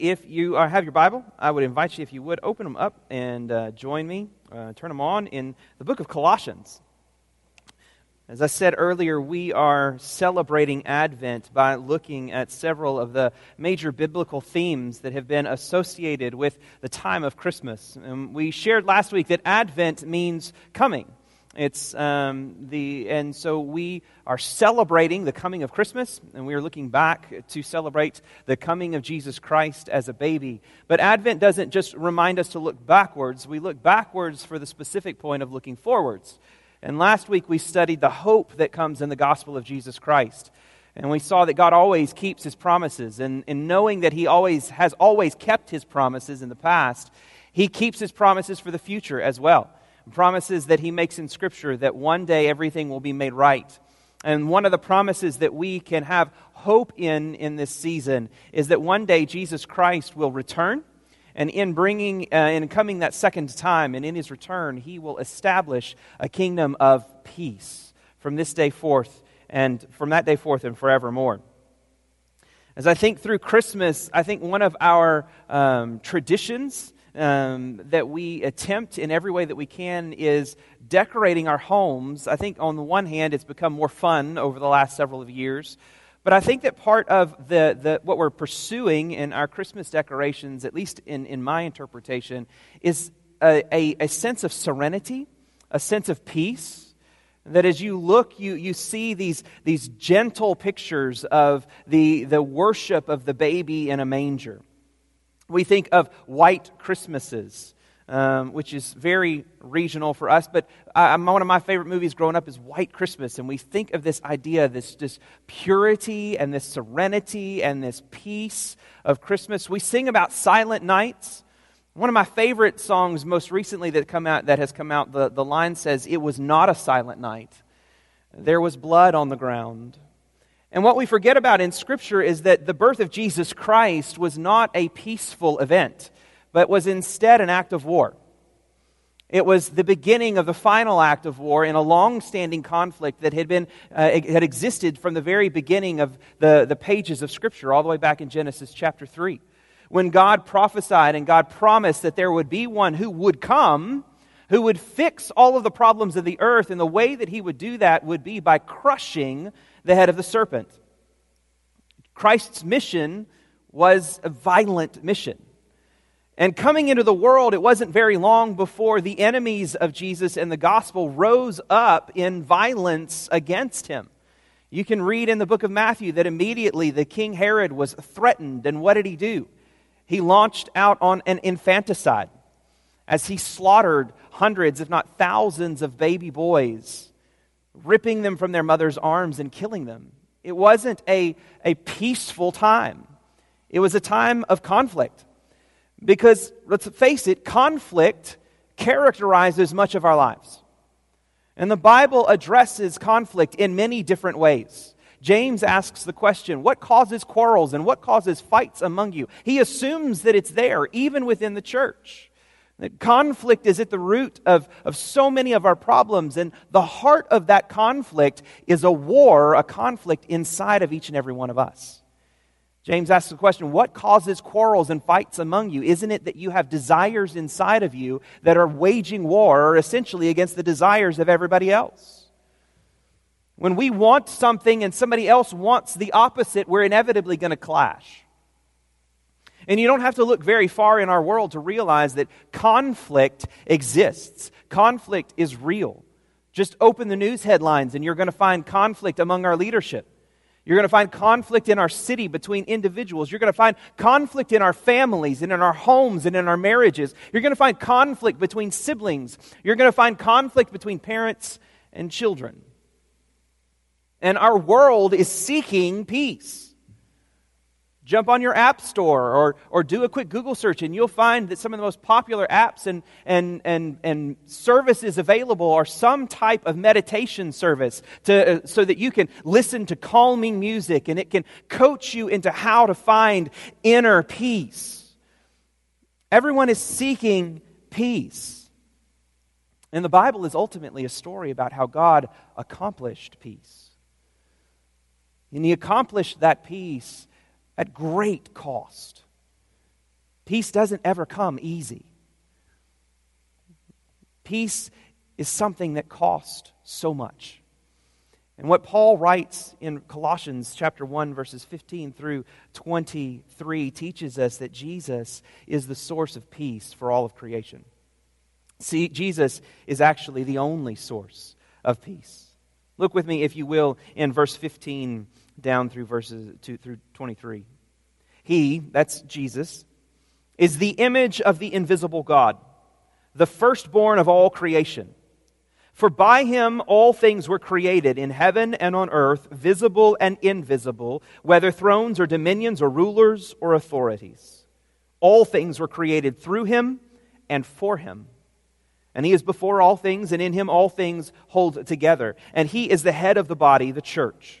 If you uh, have your Bible, I would invite you, if you would, open them up and uh, join me, uh, turn them on in the book of Colossians. As I said earlier, we are celebrating Advent by looking at several of the major biblical themes that have been associated with the time of Christmas. And we shared last week that Advent means coming. It's um, the, and so we are celebrating the coming of Christmas, and we are looking back to celebrate the coming of Jesus Christ as a baby. But Advent doesn't just remind us to look backwards, we look backwards for the specific point of looking forwards. And last week we studied the hope that comes in the gospel of Jesus Christ. And we saw that God always keeps his promises. And in knowing that he always has always kept his promises in the past, he keeps his promises for the future as well promises that he makes in Scripture that one day everything will be made right. And one of the promises that we can have hope in in this season is that one day Jesus Christ will return. And in bringing, uh, in coming that second time, and in his return, he will establish a kingdom of peace from this day forth and from that day forth and forevermore. As I think through Christmas, I think one of our um, traditions um, that we attempt in every way that we can is decorating our homes. I think on the one hand, it's become more fun over the last several of years. But I think that part of the, the, what we're pursuing in our Christmas decorations, at least in, in my interpretation, is a, a, a sense of serenity, a sense of peace. That as you look, you, you see these, these gentle pictures of the, the worship of the baby in a manger. We think of white Christmases, um, which is very regional for us. But I, one of my favorite movies growing up is White Christmas. And we think of this idea, this, this purity and this serenity and this peace of Christmas. We sing about silent nights. One of my favorite songs most recently that, come out, that has come out, the, the line says, It was not a silent night. There was blood on the ground. And what we forget about in Scripture is that the birth of Jesus Christ was not a peaceful event, but was instead an act of war. It was the beginning of the final act of war in a long standing conflict that had, been, uh, had existed from the very beginning of the, the pages of Scripture, all the way back in Genesis chapter 3. When God prophesied and God promised that there would be one who would come, who would fix all of the problems of the earth, and the way that he would do that would be by crushing the head of the serpent. Christ's mission was a violent mission. And coming into the world, it wasn't very long before the enemies of Jesus and the gospel rose up in violence against him. You can read in the book of Matthew that immediately the king Herod was threatened, and what did he do? He launched out on an infanticide as he slaughtered hundreds, if not thousands, of baby boys ripping them from their mother's arms and killing them. It wasn't a, a peaceful time, it was a time of conflict. Because, let's face it, conflict characterizes much of our lives. And the Bible addresses conflict in many different ways. James asks the question, What causes quarrels and what causes fights among you? He assumes that it's there, even within the church. Conflict is at the root of, of so many of our problems, and the heart of that conflict is a war, a conflict inside of each and every one of us. James asks the question What causes quarrels and fights among you? Isn't it that you have desires inside of you that are waging war essentially against the desires of everybody else? When we want something and somebody else wants the opposite, we're inevitably going to clash. And you don't have to look very far in our world to realize that conflict exists. Conflict is real. Just open the news headlines and you're going to find conflict among our leadership. You're going to find conflict in our city between individuals. You're going to find conflict in our families and in our homes and in our marriages. You're going to find conflict between siblings. You're going to find conflict between parents and children. And our world is seeking peace. Jump on your app store or, or do a quick Google search, and you'll find that some of the most popular apps and, and, and, and services available are some type of meditation service to, uh, so that you can listen to calming music and it can coach you into how to find inner peace. Everyone is seeking peace. And the Bible is ultimately a story about how God accomplished peace. And He accomplished that peace at great cost. Peace doesn't ever come easy. Peace is something that costs so much. And what Paul writes in Colossians chapter 1 verses 15 through 23 teaches us that Jesus is the source of peace for all of creation. See, Jesus is actually the only source of peace. Look with me if you will in verse 15 down through verses 2 through 23. He, that's Jesus, is the image of the invisible God, the firstborn of all creation. For by him all things were created in heaven and on earth, visible and invisible, whether thrones or dominions or rulers or authorities. All things were created through him and for him. And he is before all things, and in him all things hold together. And he is the head of the body, the church.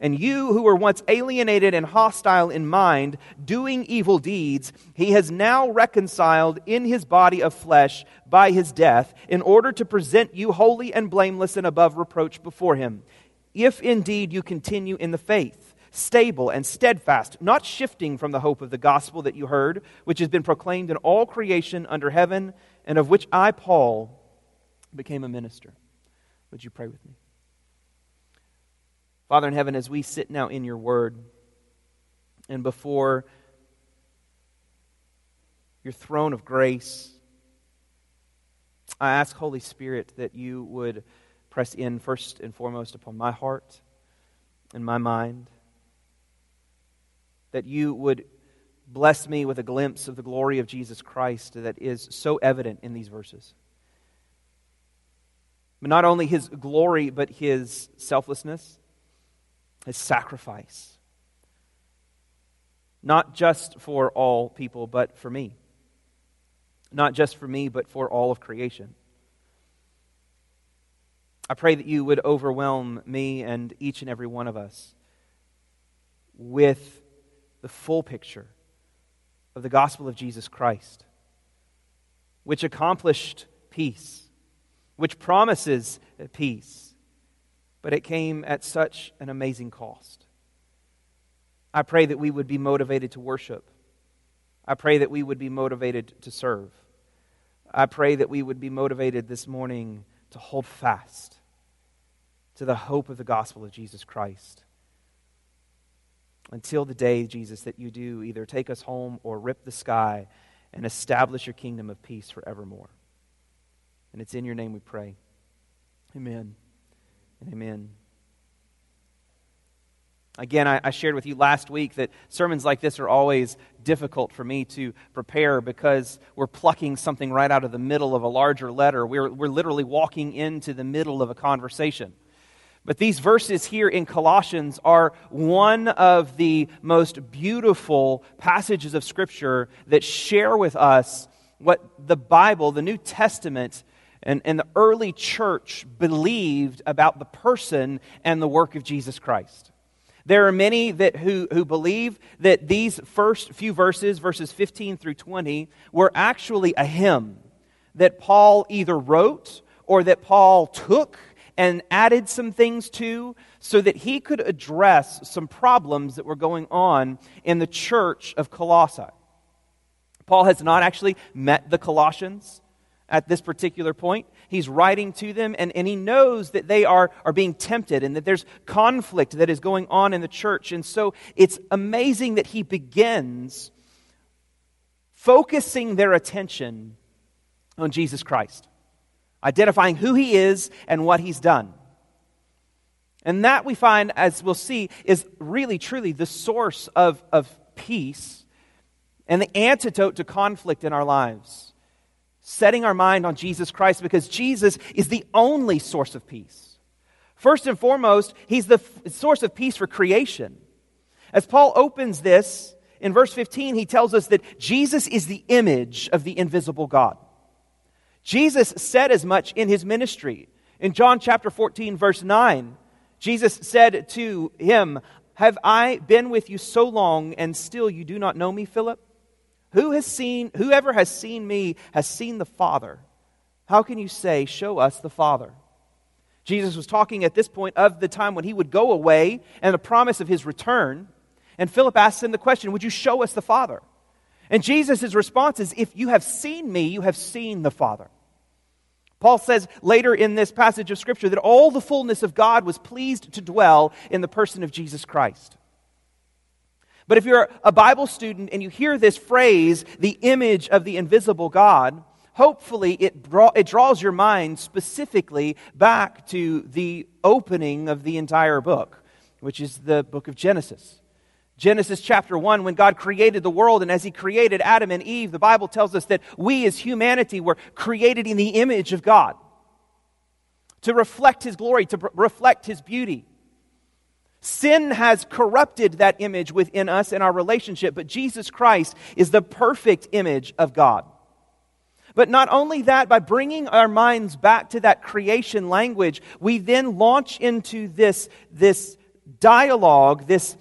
And you who were once alienated and hostile in mind, doing evil deeds, he has now reconciled in his body of flesh by his death, in order to present you holy and blameless and above reproach before him. If indeed you continue in the faith, stable and steadfast, not shifting from the hope of the gospel that you heard, which has been proclaimed in all creation under heaven, and of which I, Paul, became a minister. Would you pray with me? Father in heaven, as we sit now in your word and before your throne of grace, I ask, Holy Spirit, that you would press in first and foremost upon my heart and my mind that you would bless me with a glimpse of the glory of Jesus Christ that is so evident in these verses. But not only his glory, but his selflessness, his sacrifice. Not just for all people, but for me. Not just for me, but for all of creation. I pray that you would overwhelm me and each and every one of us with the full picture of the gospel of Jesus Christ, which accomplished peace, which promises peace, but it came at such an amazing cost. I pray that we would be motivated to worship. I pray that we would be motivated to serve. I pray that we would be motivated this morning to hold fast to the hope of the gospel of Jesus Christ until the day, Jesus, that you do either take us home or rip the sky and establish your kingdom of peace forevermore. And it's in your name we pray. Amen and amen. Again, I, I, shared with you last week that sermons like this are always difficult for me to prepare because we're plucking something right out of the middle of a larger letter. We're, we're literally walking into the middle of a conversation. But these verses here in Colossians are one of the most beautiful passages of Scripture that share with us what the Bible, the New Testament, and, and the early church believed about the person and the work of Jesus Christ. There are many that who, who believe that these first few verses, verses 15 through 20, were actually a hymn that Paul either wrote or that Paul took and added some things to so that he could address some problems that were going on in the church of Colossae. Paul has not actually met the Colossians at this particular point. He's writing to them, and, and he knows that they are, are being tempted and that there's conflict that is going on in the church. And so it's amazing that he begins focusing their attention on Jesus Christ identifying who he is and what he's done. And that we find, as we'll see, is really truly the source of, of peace and the antidote to conflict in our lives. Setting our mind on Jesus Christ because Jesus is the only source of peace. First and foremost, he's the f- source of peace for creation. As Paul opens this in verse 15, he tells us that Jesus is the image of the invisible God. Jesus said as much in his ministry. In John chapter 14, verse 9, Jesus said to him, Have I been with you so long and still you do not know me, Philip? Who has seen, whoever has seen me has seen the Father. How can you say, Show us the Father? Jesus was talking at this point of the time when he would go away and the promise of his return. And Philip asks him the question, Would you show us the Father? And Jesus' response is, If you have seen me, you have seen the Father. Paul says later in this passage of Scripture that all the fullness of God was pleased to dwell in the person of Jesus Christ. But if you're a Bible student and you hear this phrase, the image of the invisible God, hopefully it, draw, it draws your mind specifically back to the opening of the entire book, which is the book of Genesis. Genesis chapter 1, when God created the world, and as He created Adam and Eve, the Bible tells us that we as humanity were created in the image of God to reflect His glory, to reflect His beauty. Sin has corrupted that image within us in our relationship, but Jesus Christ is the perfect image of God. But not only that, by bringing our minds back to that creation language, we then launch into this, this dialogue, this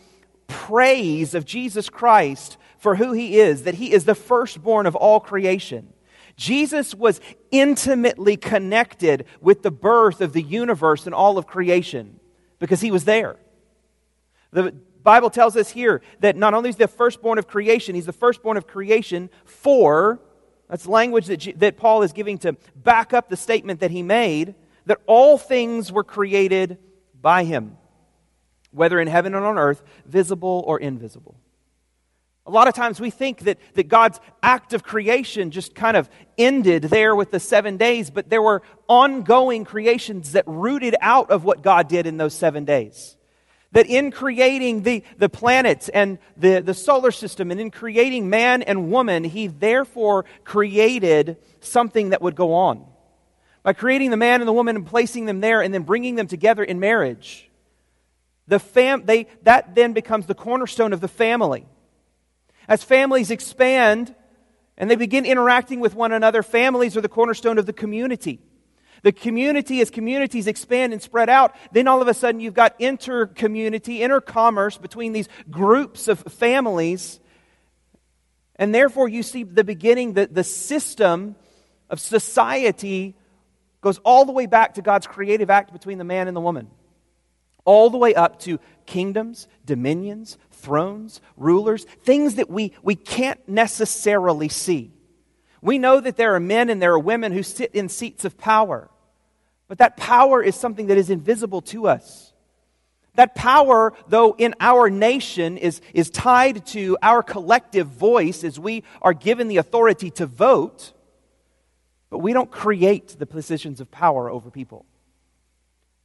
praise of Jesus Christ for who he is, that he is the firstborn of all creation. Jesus was intimately connected with the birth of the universe and all of creation because he was there. The Bible tells us here that not only is the firstborn of creation, he's the firstborn of creation for, that's language that, that Paul is giving to back up the statement that he made, that all things were created by him whether in heaven and on earth, visible or invisible. A lot of times we think that, that God's act of creation just kind of ended there with the seven days, but there were ongoing creations that rooted out of what God did in those seven days. That in creating the, the planets and the, the solar system and in creating man and woman, he therefore created something that would go on. By creating the man and the woman and placing them there and then bringing them together in marriage the fam- they, that then becomes the cornerstone of the family. As families expand and they begin interacting with one another, families are the cornerstone of the community. The community, as communities expand and spread out, then all of a sudden you've got inter community, inter commerce between these groups of families. And therefore, you see the beginning, the, the system of society goes all the way back to God's creative act between the man and the woman all the way up to kingdoms, dominions, thrones, rulers, things that we, we can't necessarily see. We know that there are men and there are women who sit in seats of power, but that power is something that is invisible to us. That power, though in our nation, is, is tied to our collective voice as we are given the authority to vote, but we don't create the positions of power over people.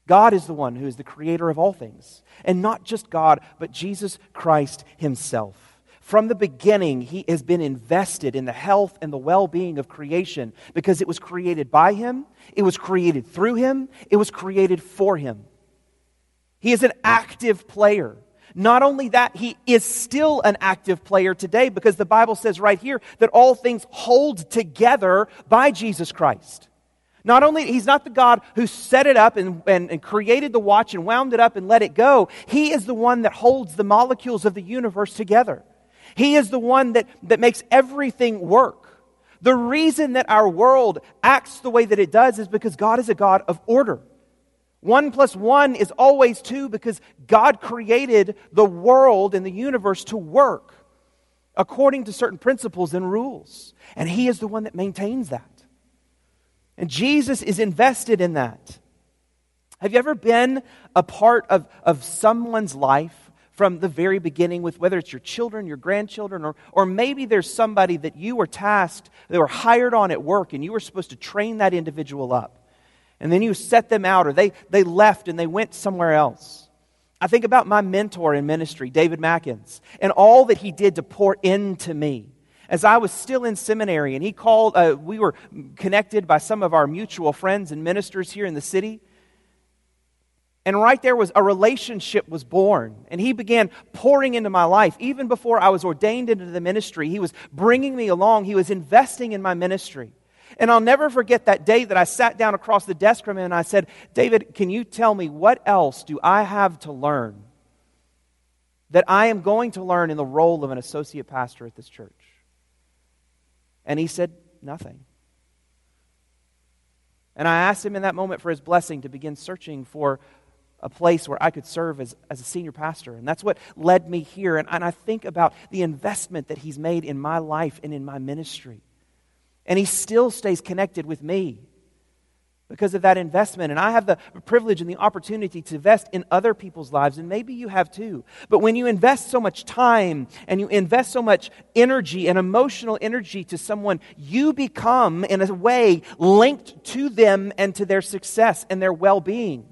God is the one who is the creator of all things. And not just God, but Jesus Christ himself. From the beginning, he has been invested in the health and the well being of creation because it was created by him, it was created through him, it was created for him. He is an active player. Not only that, he is still an active player today because the Bible says right here that all things hold together by Jesus Christ. Not only, he's not the God who set it up and, and, and, created the watch and wound it up and let it go. He is the one that holds the molecules of the universe together. He is the one that, that makes everything work. The reason that our world acts the way that it does is because God is a God of order. One plus one is always two because God created the world and the universe to work according to certain principles and rules. And He is the one that maintains that. And Jesus is invested in that. Have you ever been a part of, of someone's life from the very beginning with whether it's your children, your grandchildren, or, or maybe there's somebody that you were tasked, they were hired on at work, and you were supposed to train that individual up. And then you set them out, or they, they left and they went somewhere else. I think about my mentor in ministry, David Mackins, and all that he did to pour into me as I was still in seminary, and he called, uh, we were connected by some of our mutual friends and ministers here in the city. And right there was a relationship was born. And he began pouring into my life. Even before I was ordained into the ministry, he was bringing me along. He was investing in my ministry. And I'll never forget that day that I sat down across the desk from him and I said, David, can you tell me what else do I have to learn that I am going to learn in the role of an associate pastor at this church? And he said, Nothing. And I asked him in that moment for his blessing to begin searching for a place where I could serve as, as a senior pastor. And that's what led me here. And, and I think about the investment that he's made in my life and in my ministry. And he still stays connected with me because of that investment. And I have the privilege and the opportunity to invest in other people's lives, and maybe you have too. But when you invest so much time and you invest so much energy and emotional energy to someone, you become, in a way, linked to them and to their success and their well being.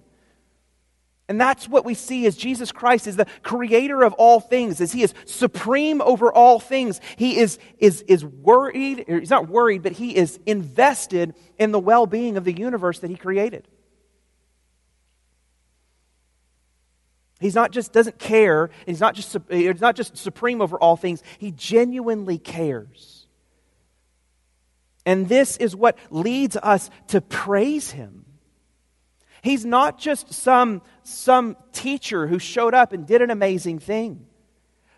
And that's what we see as Jesus Christ is the creator of all things, as he is supreme over all things. He is, is, is worried, he's not worried, but he is invested in the well being of the universe that he created. He's not just doesn't care, he's not just, eh, he's not just supreme over all things, he genuinely cares. And this is what leads us to praise him. He's not just some, some teacher who showed up and did an amazing thing.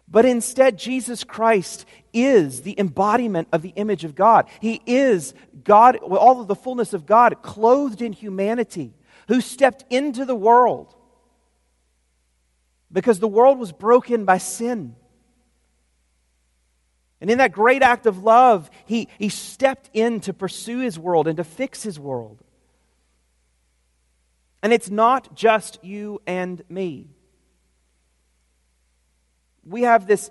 But instead, Jesus Christ is the embodiment of the image of God. He is God, all of the fullness of God, clothed in humanity, who stepped into the world because the world was broken by sin. And in that great act of love, he, he stepped in to pursue his world and to fix his world. And it's not just you and me. We have this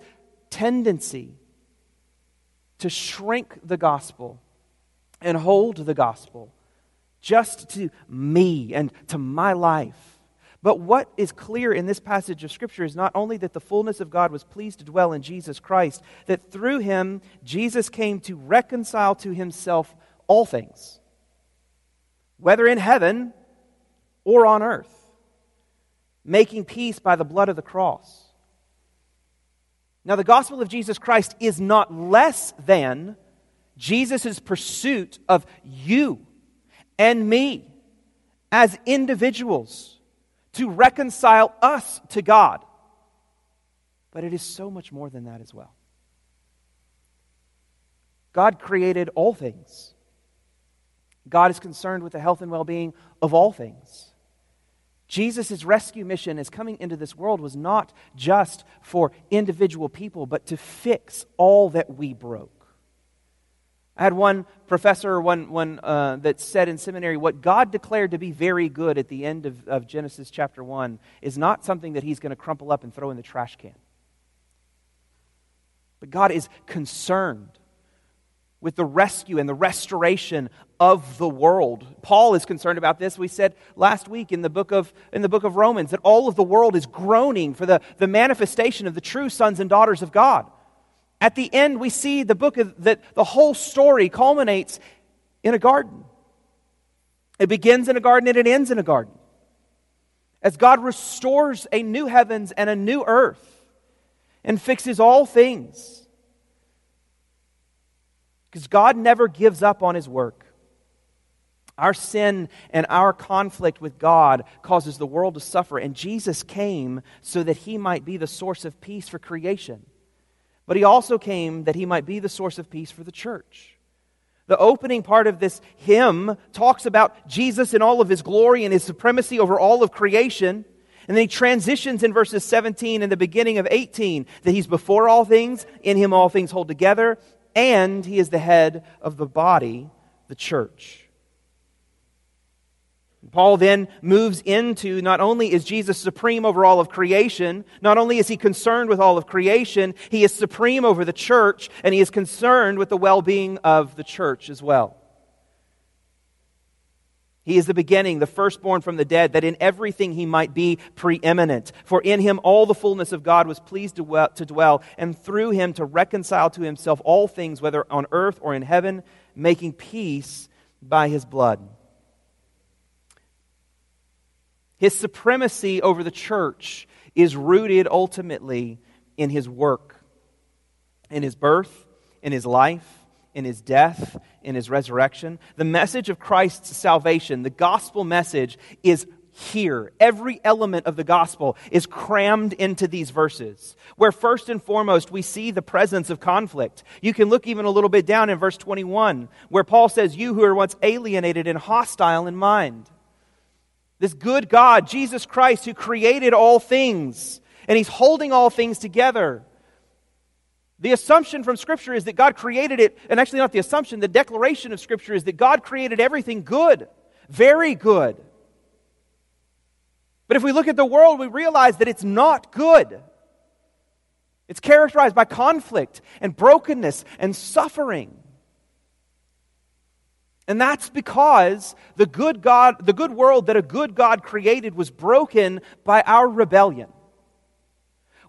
tendency to shrink the gospel and hold the gospel just to me and to my life. But what is clear in this passage of Scripture is not only that the fullness of God was pleased to dwell in Jesus Christ, that through him, Jesus came to reconcile to himself all things, whether in heaven or on earth, making peace by the blood of the cross. Now, the gospel of Jesus Christ is not less than Jesus' pursuit of you and me as individuals to reconcile us to God. But it is so much more than that as well. God created all things. God is concerned with the health and well being of all things. Jesus' rescue mission as coming into this world was not just for individual people, but to fix all that we broke. I had one professor one, one, uh, that said in seminary, what God declared to be very good at the end of, of Genesis chapter 1 is not something that he's going to crumple up and throw in the trash can. But God is concerned with the rescue and the restoration of the world. Paul is concerned about this. We said last week in the book of, in the book of Romans that all of the world is groaning for the, the manifestation of the true sons and daughters of God. At the end, we see the book of, that the whole story culminates in a garden. It begins in a garden and it ends in a garden. As God restores a new heavens and a new earth and fixes all things because God never gives up on his work. Our sin and our conflict with God causes the world to suffer, and Jesus came so that he might be the source of peace for creation. But he also came that he might be the source of peace for the church. The opening part of this hymn talks about Jesus in all of his glory and his supremacy over all of creation. And then he transitions in verses 17 and the beginning of 18 that he's before all things, in him all things hold together, and he is the head of the body, the church. Paul then moves into not only is Jesus supreme over all of creation, not only is he concerned with all of creation, he is supreme over the church, and he is concerned with the well being of the church as well. He is the beginning, the firstborn from the dead, that in everything he might be preeminent. For in him all the fullness of God was pleased to dwell, and through him to reconcile to himself all things, whether on earth or in heaven, making peace by his blood. His supremacy over the church is rooted ultimately in his work, in his birth, in his life, in his death, in his resurrection. The message of Christ's salvation, the gospel message, is here. Every element of the gospel is crammed into these verses, where first and foremost we see the presence of conflict. You can look even a little bit down in verse 21, where Paul says, You who were once alienated and hostile in mind. This good God, Jesus Christ, who created all things, and he's holding all things together. The assumption from Scripture is that God created it, and actually, not the assumption, the declaration of Scripture is that God created everything good, very good. But if we look at the world, we realize that it's not good. It's characterized by conflict and brokenness and suffering. And that's because the good God, the good world that a good God created was broken by our rebellion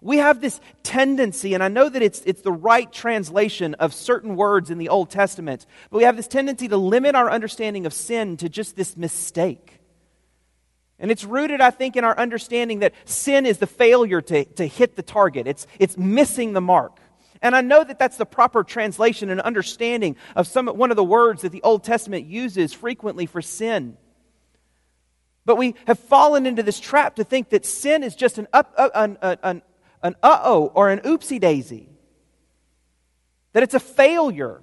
we have this tendency, and I know that it's, it's the right translation of certain words in the Old Testament, but we have this tendency to limit our understanding of sin to just this mistake. And it's rooted, I think, in our understanding that sin is the failure to, to hit the target, it's, it's missing the mark. And I know that that's the proper translation and understanding of some, one of the words that the Old Testament uses frequently for sin. But we have fallen into this trap to think that sin is just an, up, uh, an, an, an uh oh or an oopsie daisy, that it's a failure.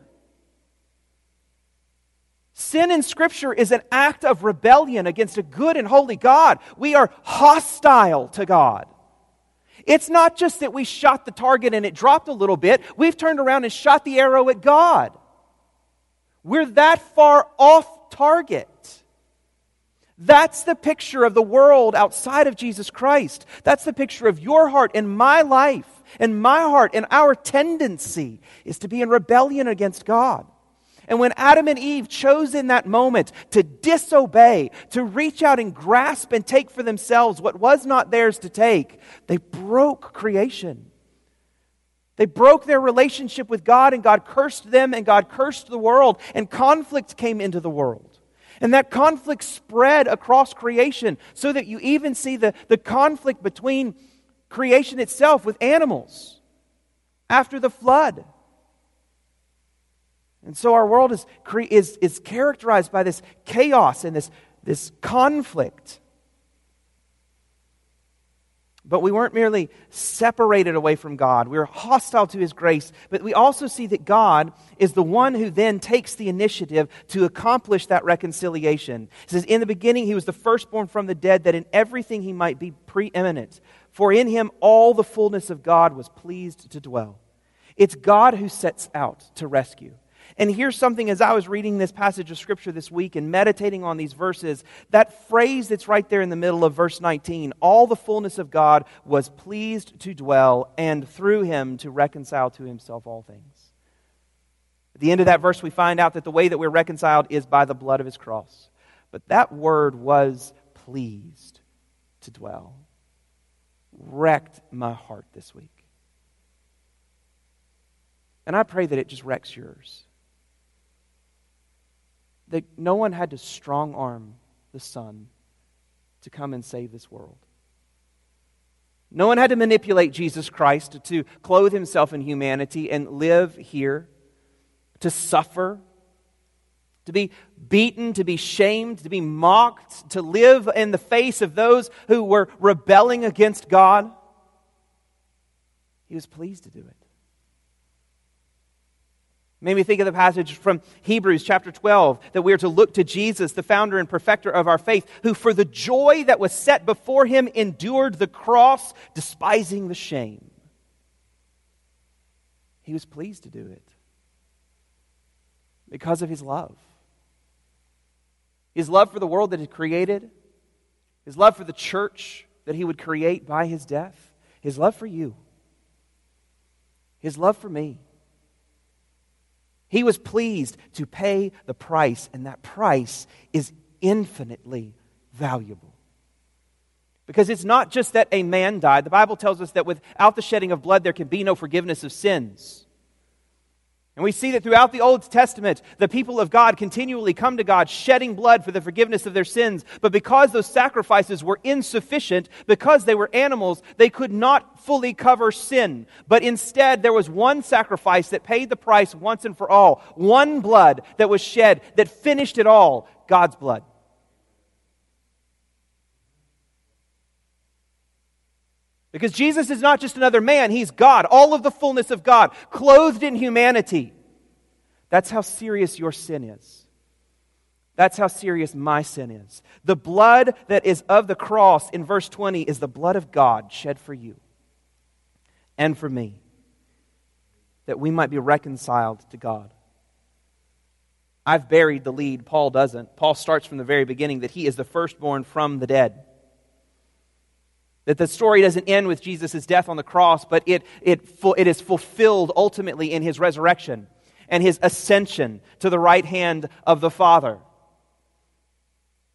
Sin in Scripture is an act of rebellion against a good and holy God. We are hostile to God. It's not just that we shot the target and it dropped a little bit, we've turned around and shot the arrow at God. We're that far off target. That's the picture of the world outside of Jesus Christ. That's the picture of your heart and my life and my heart and our tendency is to be in rebellion against God. And when Adam and Eve chose in that moment to disobey, to reach out and grasp and take for themselves what was not theirs to take, they broke creation. They broke their relationship with God, and God cursed them, and God cursed the world, and conflict came into the world. And that conflict spread across creation so that you even see the, the conflict between creation itself with animals after the flood. And so our world is, is, is characterized by this chaos and this, this conflict. But we weren't merely separated away from God. We were hostile to His grace. But we also see that God is the one who then takes the initiative to accomplish that reconciliation. It says, In the beginning, He was the firstborn from the dead, that in everything He might be preeminent. For in Him all the fullness of God was pleased to dwell. It's God who sets out to rescue. And here's something as I was reading this passage of Scripture this week and meditating on these verses that phrase that's right there in the middle of verse 19 all the fullness of God was pleased to dwell and through him to reconcile to himself all things. At the end of that verse, we find out that the way that we're reconciled is by the blood of his cross. But that word was pleased to dwell. Wrecked my heart this week. And I pray that it just wrecks yours that no one had to strong arm the Son to come and save this world. No one had to manipulate Jesus Christ to clothe himself in humanity and live here, to suffer, to be beaten, to be shamed, to be mocked, to live in the face of those who were rebelling against God. He was pleased to do it. Made me think of the passage from Hebrews chapter 12 that we are to look to Jesus, the founder and perfecter of our faith, who for the joy that was set before him endured the cross, despising the shame. He was pleased to do it because of his love. His love for the world that he created, his love for the church that he would create by his death, his love for you, his love for me. He was pleased to pay the price, and that price is infinitely valuable. Because it's not just that a man died. The Bible tells us that without the shedding of blood, there can be no forgiveness of sins. And we see that throughout the Old Testament, the people of God continually come to God shedding blood for the forgiveness of their sins. But because those sacrifices were insufficient, because they were animals, they could not fully cover sin. But instead, there was one sacrifice that paid the price once and for all. One blood that was shed that finished it all God's blood. Because Jesus is not just another man, he's God, all of the fullness of God, clothed in humanity. That's how serious your sin is. That's how serious my sin is. The blood that is of the cross in verse 20 is the blood of God shed for you and for me, that we might be reconciled to God. I've buried the lead. Paul doesn't. Paul starts from the very beginning that he is the firstborn from the dead. That the story doesn't end with Jesus' death on the cross, but it, it, it is fulfilled ultimately in his resurrection and his ascension to the right hand of the Father.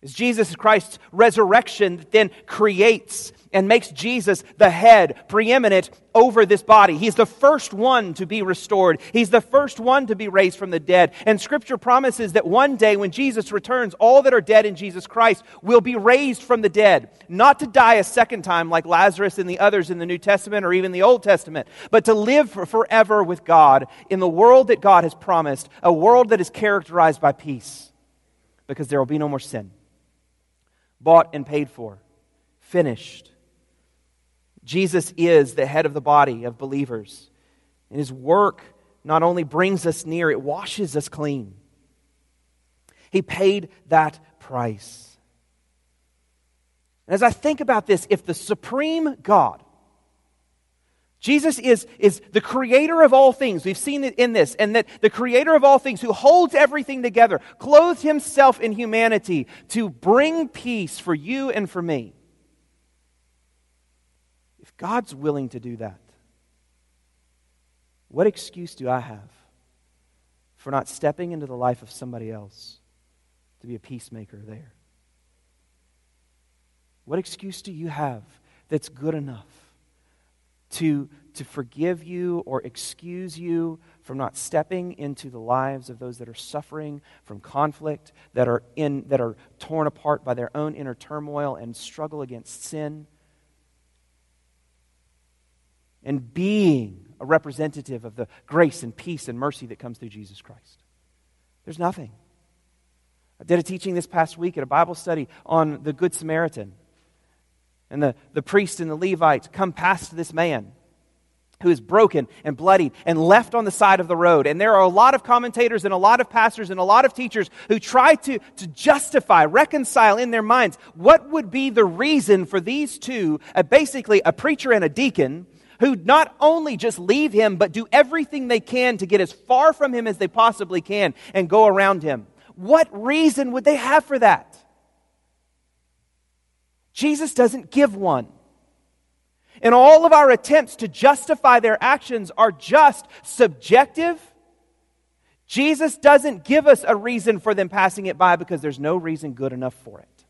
It's Jesus Christ's resurrection that then creates and makes Jesus the head, preeminent over this body. He's the first one to be restored. He's the first one to be raised from the dead. And Scripture promises that one day when Jesus returns, all that are dead in Jesus Christ will be raised from the dead. Not to die a second time like Lazarus and the others in the New Testament or even the Old Testament, but to live forever with God in the world that God has promised, a world that is characterized by peace, because there will be no more sin. Bought and paid for, finished Jesus is the head of the body of believers. And his work not only brings us near, it washes us clean. He paid that price. And as I think about this, if the supreme God, Jesus is, is the creator of all things. We've seen it in this. And that the creator of all things, who holds everything together, clothed himself in humanity to bring peace for you and for me. If God's willing to do that. What excuse do I have for not stepping into the life of somebody else to be a peacemaker there? What excuse do you have that's good enough to, to forgive you or excuse you from not stepping into the lives of those that are suffering from conflict, that are, in, that are torn apart by their own inner turmoil and struggle against sin? and being a representative of the grace and peace and mercy that comes through Jesus Christ. There's nothing. I did a teaching this past week at a Bible study on the Good Samaritan. And the, the priest and the Levites come past this man who is broken and bloodied and left on the side of the road. And there are a lot of commentators and a lot of pastors and a lot of teachers who try to, to justify, reconcile in their minds what would be the reason for these two, uh, basically a preacher and a deacon, who not only just leave him, but do everything they can to get as far from him as they possibly can and go around him. What reason would they have for that? Jesus doesn't give one. And all of our attempts to justify their actions are just subjective. Jesus doesn't give us a reason for them passing it by because there's no reason good enough for it.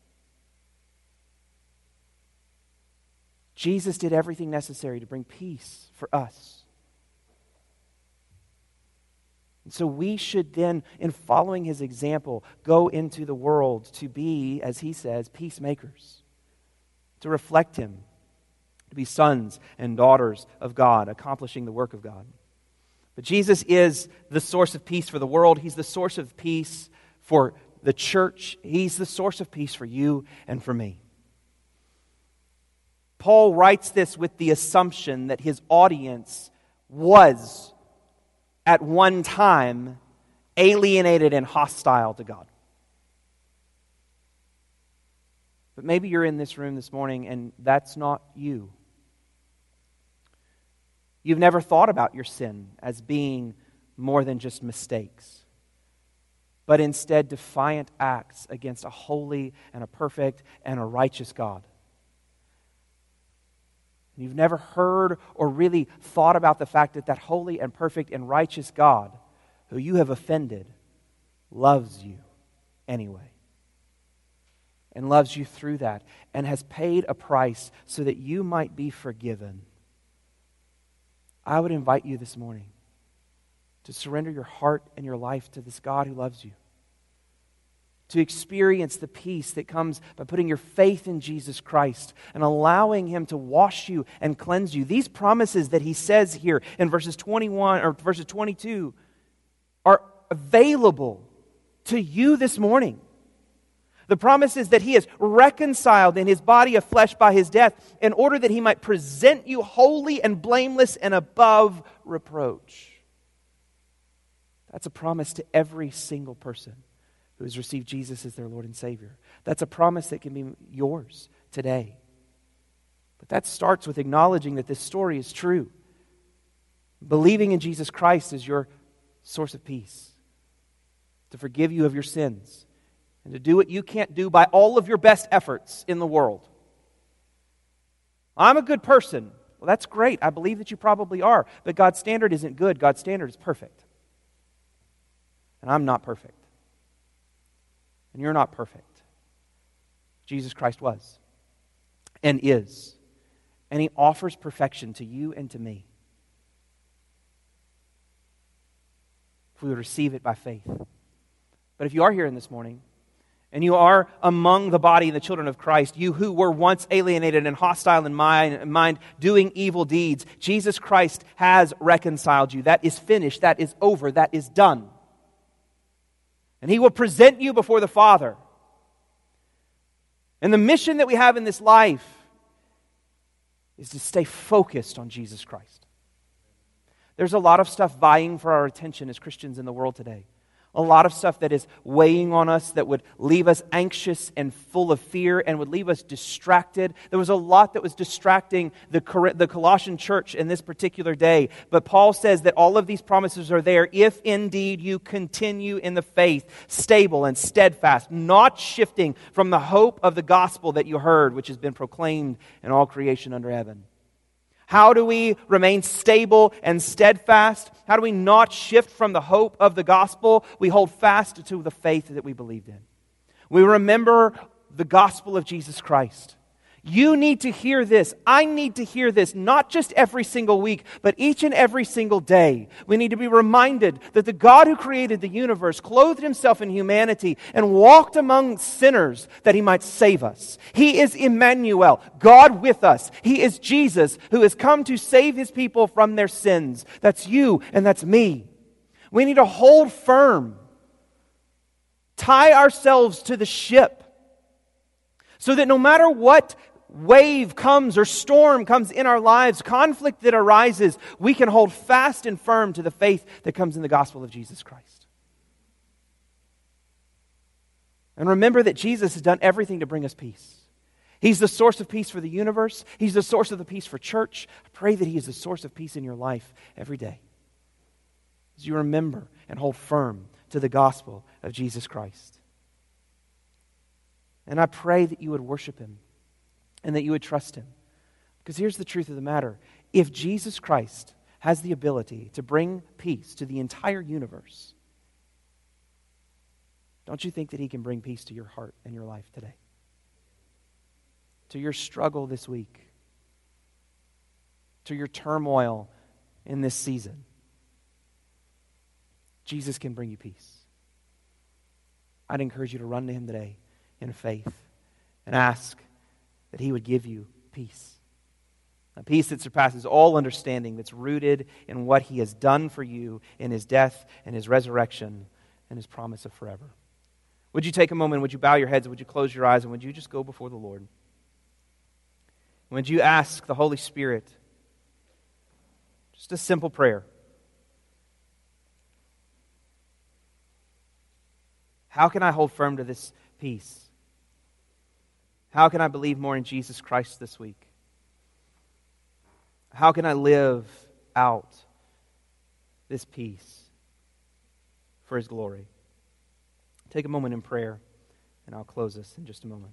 Jesus did everything necessary to bring peace for us. And so we should then, in following his example, go into the world to be, as he says, peacemakers, to reflect him, to be sons and daughters of God, accomplishing the work of God. But Jesus is the source of peace for the world. He's the source of peace for the church. He's the source of peace for you and for me. Paul writes this with the assumption that his audience was at one time alienated and hostile to God. But maybe you're in this room this morning and that's not you. You've never thought about your sin as being more than just mistakes, but instead defiant acts against a holy and a perfect and a righteous God you've never heard or really thought about the fact that that holy and perfect and righteous God, who you have offended, loves you anyway. And loves you through that, and has paid a price so that you might be forgiven. I would invite you this morning to surrender your heart and your life to this God who loves you to experience the peace that comes by putting your faith in Jesus Christ and allowing Him to wash you and cleanse you. These promises that He says here in verses 21 or verses 22 are available to you this morning. The promise is that he is reconciled in his body of flesh by his death in order that he might present you holy and blameless and above reproach. That's a promise to every single person who has received Jesus as their Lord and Savior. That's a promise that can be yours today. But that starts with acknowledging that this story is true. Believing in Jesus Christ is your source of peace, to forgive you of your sins, and to do what you can't do by all of your best efforts in the world. I'm a good person. Well, that's great. I believe that you probably are. But God's standard isn't good, God's standard is perfect. And I'm not perfect. And you're not perfect. Jesus Christ was and is. And he offers perfection to you and to me. If we would receive it by faith. But if you are here in this morning and you are among the body and the children of Christ, you who were once alienated and hostile in mind, doing evil deeds, Jesus Christ has reconciled you. That is finished. That is over. That is done. And he will present you before the Father. And the mission that we have in this life is to stay focused on Jesus Christ. There's a lot of stuff vying for our attention as Christians in the world today a lot of stuff that is weighing on us that would leave us anxious and full of fear and would leave us distracted. There was a lot that was distracting the, the Colossian church in this particular day. But Paul says that all of these promises are there if indeed you continue in the faith, stable and steadfast, not shifting from the hope of the gospel that you heard, which has been proclaimed in all creation under heaven. How do we remain stable and steadfast? How do we not shift from the hope of the gospel? We hold fast to the faith that we believed in. We remember the gospel of Jesus Christ. You need to hear this. I need to hear this, not just every single week, but each and every single day. We need to be reminded that the God who created the universe clothed himself in humanity and walked among sinners that he might save us. He is Emmanuel, God with us. He is Jesus who has come to save his people from their sins. That's you and that's me. We need to hold firm, tie ourselves to the ship so that no matter what wave comes or storm comes in our lives, conflict that arises, we can hold fast and firm to the faith that comes in the gospel of Jesus Christ. And remember that Jesus has done everything to bring us peace. He's the source of peace for the universe. He's the source of the peace for church. I pray that He is the source of peace in your life every day. As you remember and hold firm to the gospel of Jesus Christ. And I pray that you would worship Him and that you would trust him. Because here's the truth of the matter if Jesus Christ has the ability to bring peace to the entire universe, don't you think that he can bring peace to your heart and your life today? To your struggle this week, to your turmoil in this season. Jesus can bring you peace. I'd encourage you to run to him today in faith and ask that He would give you peace. A peace that surpasses all understanding, that's rooted in what He has done for you in His death and His resurrection and His promise of forever. Would you take a moment? Would you bow your heads? Would you close your eyes? And would you just go before the Lord? Would you ask the Holy Spirit just a simple prayer? How can I hold firm to this peace? How can I believe more in Jesus Christ this week? How can I live out this peace for His glory? Take a moment in prayer, and I'll close this in just a moment.